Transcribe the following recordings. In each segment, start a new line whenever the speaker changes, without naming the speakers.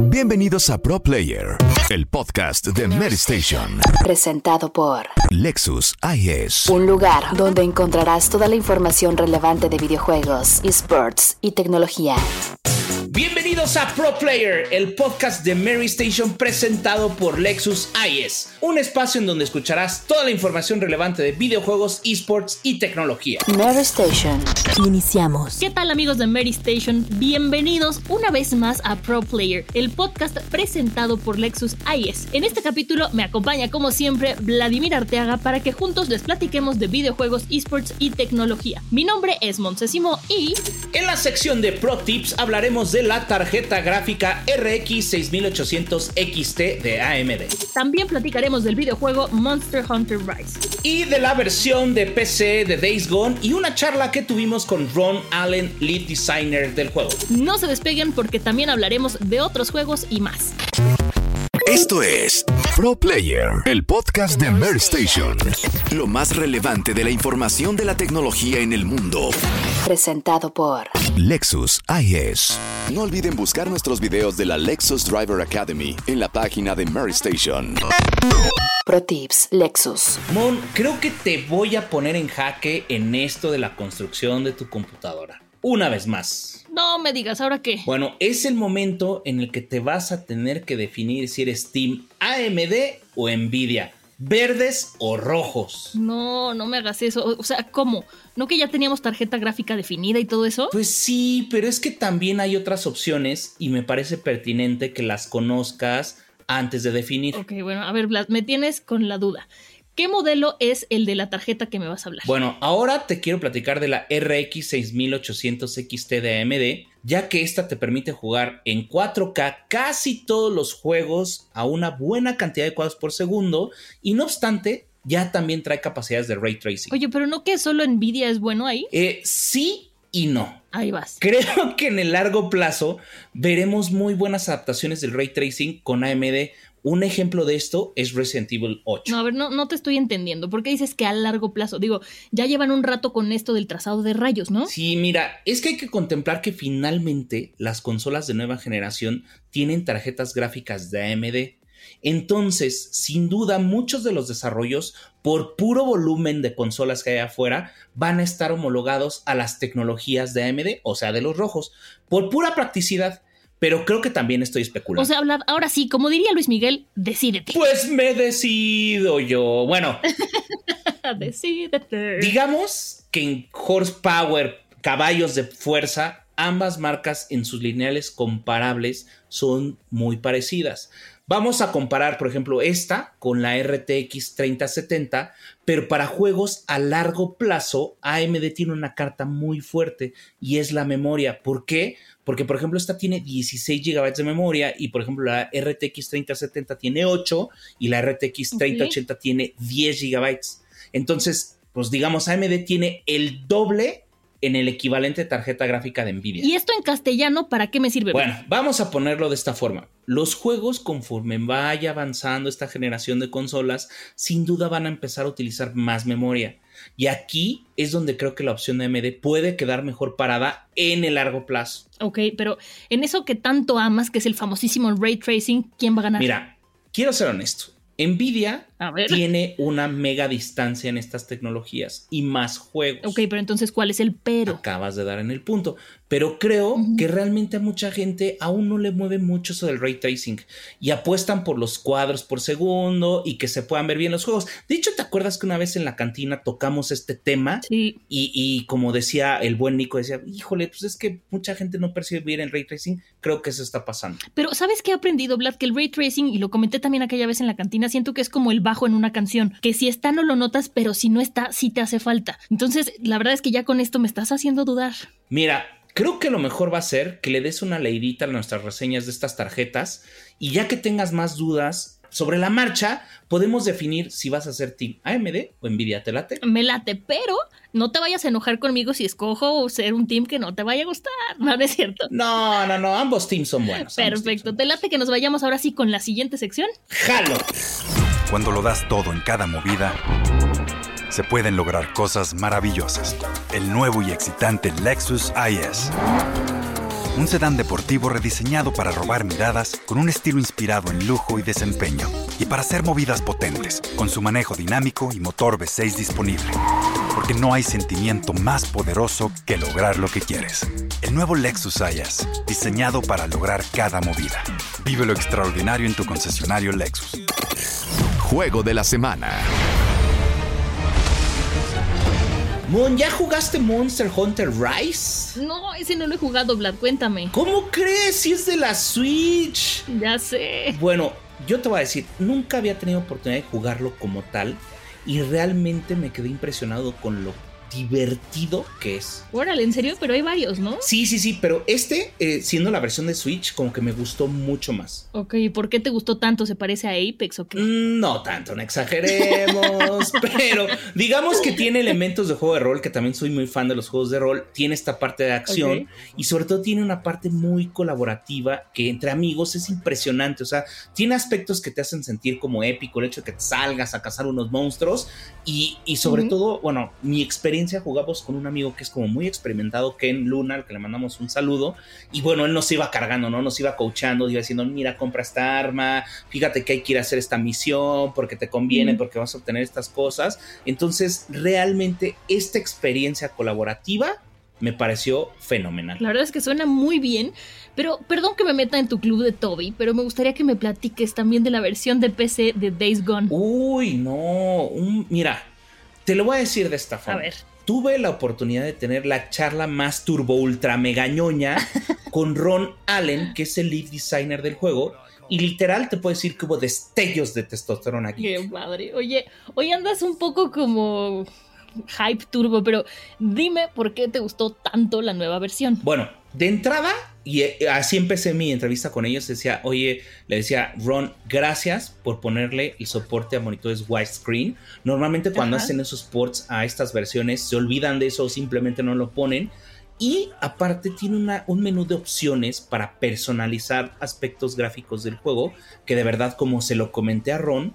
Bienvenidos a Pro Player, el podcast de Mary Station.
Presentado por
Lexus IS.
un lugar donde encontrarás toda la información relevante de videojuegos, esports y tecnología.
Bienvenidos a Pro Player, el podcast de Mary Station presentado por Lexus IS, un espacio en donde escucharás toda la información relevante de videojuegos, esports y tecnología.
Mary Station.
Iniciamos.
¿Qué tal amigos de Mary Station? Bienvenidos una vez más a Pro Player, el podcast presentado por Lexus IS. En este capítulo me acompaña como siempre Vladimir Arteaga para que juntos les platiquemos de videojuegos, esports y tecnología. Mi nombre es Montesimo y...
En la sección de Pro Tips hablaremos de la tarjeta gráfica RX 6800 XT de AMD
También platicaremos del videojuego Monster Hunter Rise.
y de la versión de PC de Days Gone y una charla que tuvimos con Ron Allen, lead designer del juego.
No se despeguen porque también hablaremos de otros juegos y más.
Esto es Pro Player, el podcast de Mary Station. Lo más relevante de la información de la tecnología en el mundo.
Presentado por
Lexus IS. No olviden buscar nuestros videos de la Lexus Driver Academy en la página de Mary Station.
Pro Tips Lexus.
Mon, creo que te voy a poner en jaque en esto de la construcción de tu computadora. Una vez más.
No me digas, ¿ahora qué?
Bueno, es el momento en el que te vas a tener que definir si eres Team AMD o Nvidia. Verdes o rojos.
No, no me hagas eso. O sea, ¿cómo? ¿No que ya teníamos tarjeta gráfica definida y todo eso?
Pues sí, pero es que también hay otras opciones y me parece pertinente que las conozcas antes de definir.
Ok, bueno, a ver, Vlad, me tienes con la duda. ¿Qué modelo es el de la tarjeta que me vas a hablar?
Bueno, ahora te quiero platicar de la RX 6800 XT de AMD, ya que esta te permite jugar en 4K casi todos los juegos a una buena cantidad de cuadros por segundo y no obstante, ya también trae capacidades de ray tracing.
Oye, pero no que solo Nvidia es bueno ahí.
Eh, sí y no.
Ahí vas.
Creo que en el largo plazo veremos muy buenas adaptaciones del ray tracing con AMD. Un ejemplo de esto es Resident Evil 8.
No, a ver, no, no te estoy entendiendo. ¿Por qué dices que a largo plazo? Digo, ya llevan un rato con esto del trazado de rayos, ¿no?
Sí, mira, es que hay que contemplar que finalmente las consolas de nueva generación tienen tarjetas gráficas de AMD. Entonces, sin duda, muchos de los desarrollos, por puro volumen de consolas que hay afuera, van a estar homologados a las tecnologías de AMD, o sea, de los rojos, por pura practicidad. Pero creo que también estoy especulando.
O sea, ahora sí, como diría Luis Miguel, decídete.
pues me decido yo. Bueno,
decídete.
Digamos que en horsepower, caballos de fuerza, ambas marcas en sus lineales comparables son muy parecidas. Vamos a comparar, por ejemplo, esta con la RTX 3070, pero para juegos a largo plazo, AMD tiene una carta muy fuerte y es la memoria. ¿Por qué? Porque, por ejemplo, esta tiene 16 GB de memoria y, por ejemplo, la RTX 3070 tiene 8 y la RTX 3080 tiene 10 GB. Entonces, pues digamos, AMD tiene el doble en el equivalente de tarjeta gráfica de Nvidia.
¿Y esto en castellano para qué me sirve?
Bueno, vamos a ponerlo de esta forma. Los juegos, conforme vaya avanzando esta generación de consolas, sin duda van a empezar a utilizar más memoria. Y aquí es donde creo que la opción de AMD puede quedar mejor parada en el largo plazo.
Ok, pero en eso que tanto amas, que es el famosísimo ray tracing, ¿quién va a ganar?
Mira, quiero ser honesto. Nvidia
A ver.
tiene una mega distancia en estas tecnologías y más juegos.
Ok, pero entonces, ¿cuál es el pero?
Acabas de dar en el punto. Pero creo que realmente a mucha gente aún no le mueve mucho eso del ray tracing y apuestan por los cuadros por segundo y que se puedan ver bien los juegos. De hecho, ¿te acuerdas que una vez en la cantina tocamos este tema?
Sí.
Y, y como decía el buen Nico, decía, híjole, pues es que mucha gente no percibe bien el ray tracing. Creo que eso está pasando.
Pero ¿sabes qué he aprendido, Vlad? Que el ray tracing, y lo comenté también aquella vez en la cantina, siento que es como el bajo en una canción, que si está no lo notas, pero si no está, sí te hace falta. Entonces, la verdad es que ya con esto me estás haciendo dudar.
Mira, creo que lo mejor va a ser que le des una leidita a nuestras reseñas de estas tarjetas y ya que tengas más dudas sobre la marcha, podemos definir si vas a ser Team AMD o Nvidia. ¿Te late?
Me late, pero no te vayas a enojar conmigo si escojo ser un team que no te vaya a gustar. No, no es cierto.
No, no, no, ambos teams son buenos.
Perfecto.
son
¿Te late que nos vayamos ahora sí con la siguiente sección?
¡Jalo!
Cuando lo das todo en cada movida, se pueden lograr cosas maravillosas. El nuevo y excitante Lexus IS. Un sedán deportivo rediseñado para robar miradas con un estilo inspirado en lujo y desempeño. Y para hacer movidas potentes, con su manejo dinámico y motor V6 disponible. Porque no hay sentimiento más poderoso que lograr lo que quieres. El nuevo Lexus IS, diseñado para lograr cada movida. Vive lo extraordinario en tu concesionario Lexus.
Juego de la semana.
Mon, ¿ya jugaste Monster Hunter Rise?
No, ese no lo he jugado, Vlad, cuéntame.
¿Cómo crees si es de la Switch?
Ya sé.
Bueno, yo te voy a decir, nunca había tenido oportunidad de jugarlo como tal y realmente me quedé impresionado con lo divertido que es.
Órale, en serio, pero hay varios, ¿no?
Sí, sí, sí, pero este, eh, siendo la versión de Switch, como que me gustó mucho más.
Ok, ¿y por qué te gustó tanto? ¿Se parece a Apex o qué?
Mm, No tanto, no exageremos, pero digamos que tiene elementos de juego de rol, que también soy muy fan de los juegos de rol, tiene esta parte de acción y sobre todo tiene una parte muy colaborativa que entre amigos es impresionante, o sea, tiene aspectos que te hacen sentir como épico, el hecho de que te salgas a cazar unos monstruos y, y sobre todo, bueno, mi experiencia jugamos con un amigo que es como muy experimentado, Ken Luna, al que le mandamos un saludo, y bueno, él nos iba cargando, ¿no? Nos iba coachando, iba diciendo, mira, compra esta arma, fíjate que hay que ir a hacer esta misión porque te conviene, porque vas a obtener estas cosas. Entonces, realmente esta experiencia colaborativa me pareció fenomenal.
La verdad es que suena muy bien, pero perdón que me meta en tu club de Toby, pero me gustaría que me platiques también de la versión de PC de Days Gone.
Uy, no, un- mira, te lo voy a decir de esta
a
forma.
ver.
Tuve la oportunidad de tener la charla más turbo ultra mega ñoña con Ron Allen, que es el lead designer del juego. Y literal te puedo decir que hubo destellos de testosterona aquí.
Qué padre. Oye, hoy andas un poco como hype turbo, pero dime por qué te gustó tanto la nueva versión.
Bueno, de entrada, y eh, así empecé mi entrevista con ellos, decía, oye, le decía, Ron, gracias por ponerle el soporte a monitores widescreen. Normalmente cuando
Ajá.
hacen esos ports a estas versiones se olvidan de eso o simplemente no lo ponen. Y aparte tiene una- un menú de opciones para personalizar aspectos gráficos del juego, que de verdad, como se lo comenté a Ron,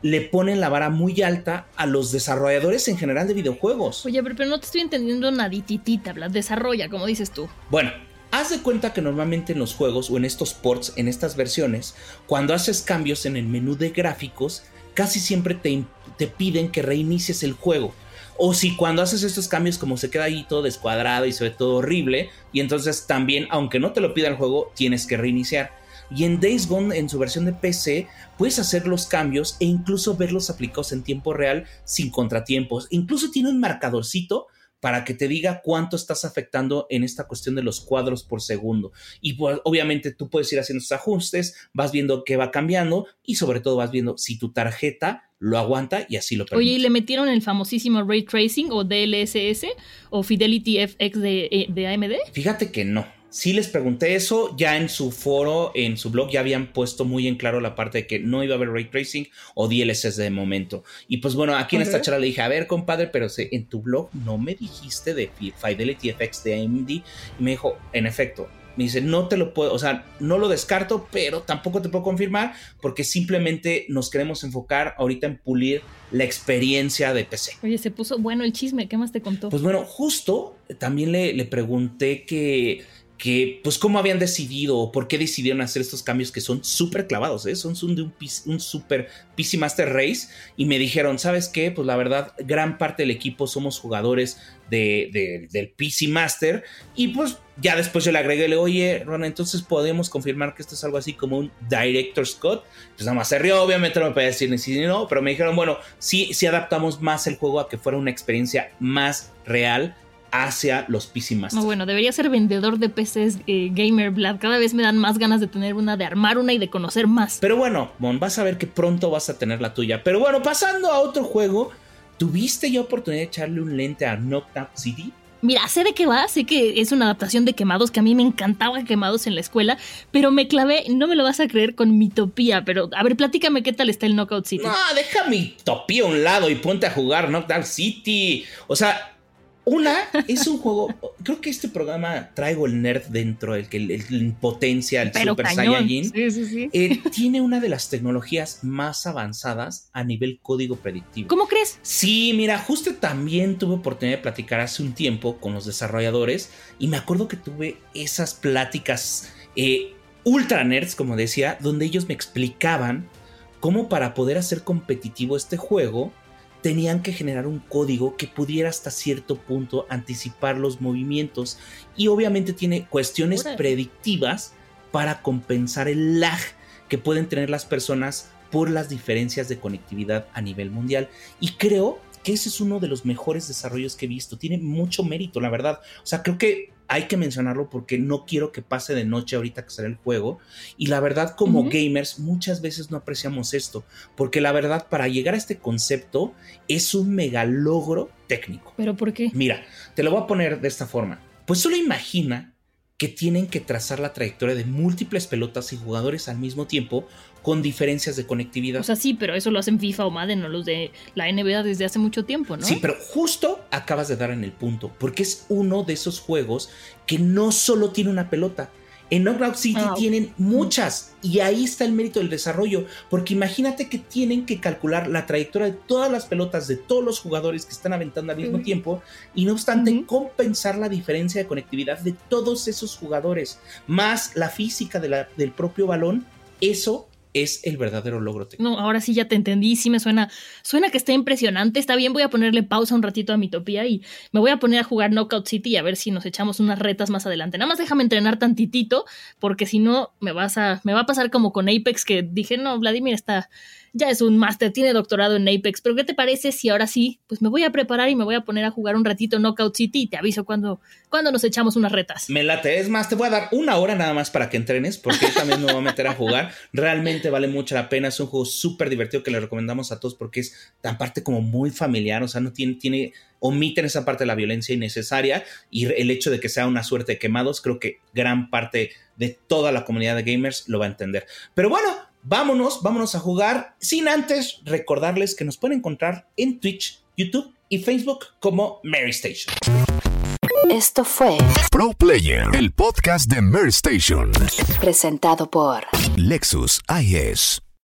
le ponen la vara muy alta a los desarrolladores en general de videojuegos.
Oye, pero, pero no te estoy entendiendo nadititita, Blas. Desarrolla, como dices tú.
Bueno, haz de cuenta que normalmente en los juegos o en estos ports, en estas versiones, cuando haces cambios en el menú de gráficos, casi siempre te, te piden que reinicies el juego. O si cuando haces estos cambios como se queda ahí todo descuadrado y se ve todo horrible, y entonces también, aunque no te lo pida el juego, tienes que reiniciar. Y en Days Gone, en su versión de PC, puedes hacer los cambios e incluso verlos aplicados en tiempo real sin contratiempos. Incluso tiene un marcadorcito para que te diga cuánto estás afectando en esta cuestión de los cuadros por segundo. Y pues, obviamente tú puedes ir haciendo esos ajustes, vas viendo qué va cambiando y sobre todo vas viendo si tu tarjeta lo aguanta y así lo permite.
Oye, ¿y le metieron el famosísimo Ray Tracing o DLSS o Fidelity FX de, eh, de AMD?
Fíjate que no. Sí les pregunté eso, ya en su foro, en su blog, ya habían puesto muy en claro la parte de que no iba a haber ray tracing o DLSS de momento. Y pues bueno, aquí en esta charla le dije, a ver compadre, pero en tu blog no me dijiste de Fi- Fidelity FX de AMD. Y me dijo, en efecto, me dice, no te lo puedo, o sea, no lo descarto, pero tampoco te puedo confirmar porque simplemente nos queremos enfocar ahorita en pulir la experiencia de PC.
Oye, se puso bueno el chisme. ¿Qué más te contó?
Pues bueno, justo también le, le pregunté que, que, pues, cómo habían decidido o por qué decidieron hacer estos cambios que son súper clavados, ¿eh? son, de un, super PC Master Race. Y me dijeron, ¿sabes qué? Pues la verdad, gran parte del equipo somos jugadores de, de- del PC Master. Y pues ya después yo le agregué, le oye, Ron, entonces podemos confirmar que esto es algo así como un Director's Cut. Pues nada más se rió, obviamente no me puede decir ni sí ni no, pero me dijeron, bueno, sí, sí adaptamos más el juego a que fuera una experiencia más real hacia los PC Master.
No, bueno, debería ser vendedor de PCs eh, Gamer Vlad. Cada vez me dan más ganas de tener una, de armar una y de conocer más.
Pero bueno, Mon, vas a ver que pronto vas a tener la tuya. Pero bueno, pasando a otro juego, ¿tuviste ya oportunidad de echarle un lente a Knockdown City?
Mira, sé de qué va, sé que es una adaptación de Quemados, que a mí me encantaba Quemados en la escuela, pero me clavé, no me lo vas a creer, con Mitopía. Pero, a ver, platícame qué tal está el Knockout City.
No, deja mi topía a un lado y ponte a jugar Knockdown City. O sea, Una es un juego, creo que este programa traigo el nerd dentro, el que el, potencia, el Super Saiyajin. Eh, tiene una de las tecnologías más avanzadas a nivel código predictivo.
¿Cómo crees?
Sí, mira, justo también tuve oportunidad de platicar hace un tiempo con los desarrolladores y me acuerdo que tuve esas pláticas eh, ultra nerds, como decía, donde ellos me explicaban cómo para poder hacer competitivo este juego tenían que generar un código que pudiera hasta cierto punto anticipar los movimientos y obviamente tiene cuestiones predictivas para compensar el lag que pueden tener las personas por las diferencias de conectividad a nivel mundial. Y creo que ese es uno de los mejores desarrollos que he visto. Tiene mucho mérito la verdad. O sea creo que hay que mencionarlo porque no quiero que pase de noche ahorita que sale el juego. Y la verdad, como gamers, muchas veces no apreciamos esto, porque la verdad, para llegar a este concepto es un mega logro técnico.
¿Pero por qué?
Mira, te lo voy a poner de esta forma. Pues solo imagina que tienen que trazar la trayectoria de múltiples pelotas y jugadores al mismo tiempo con diferencias de conectividad.
O sea, sí, pero eso lo hacen FIFA o Madden o los de la NBA desde hace mucho tiempo, ¿no?
Sí, pero justo acabas de dar en el punto, porque es uno de esos juegos que no solo tiene una pelota, en Knockout City ah, tienen muchas y ahí está el mérito del desarrollo, porque imagínate que tienen que calcular la trayectoria de todas las pelotas de todos los jugadores que están aventando al mismo tiempo y no obstante compensar la diferencia de conectividad de todos esos jugadores, más la física del propio balón, eso es el verdadero logro técnico.
No, ahora sí ya te entendí, sí me suena, suena que está impresionante, está bien, voy a ponerle pausa un ratito a mi topía y me voy a poner a jugar Knockout City y a ver si nos echamos unas retas más adelante. Nada más déjame entrenar tantitito, porque si no me vas a, me va a pasar como con Apex que dije, no, Vladimir está, ya es un máster, tiene doctorado en Apex, pero ¿qué te parece si ahora sí, pues me voy a preparar y me voy a poner a jugar un ratito Knockout City y te aviso cuando, cuando nos echamos unas retas?
Me late, es más, te voy a dar una hora nada más para que entrenes, porque yo también me voy a meter a jugar. Realmente vale mucho la pena, es un juego súper divertido que le recomendamos a todos porque es tan parte como muy familiar, o sea, no tiene, tiene, omiten esa parte de la violencia innecesaria y el hecho de que sea una suerte de quemados, creo que gran parte de toda la comunidad de gamers lo va a entender. Pero bueno, vámonos, vámonos a jugar. Sin antes recordarles que nos pueden encontrar en Twitch, YouTube y Facebook como Mary Station.
Esto fue
Pro Player, el podcast de Mary Station.
Presentado por
Lexus IS.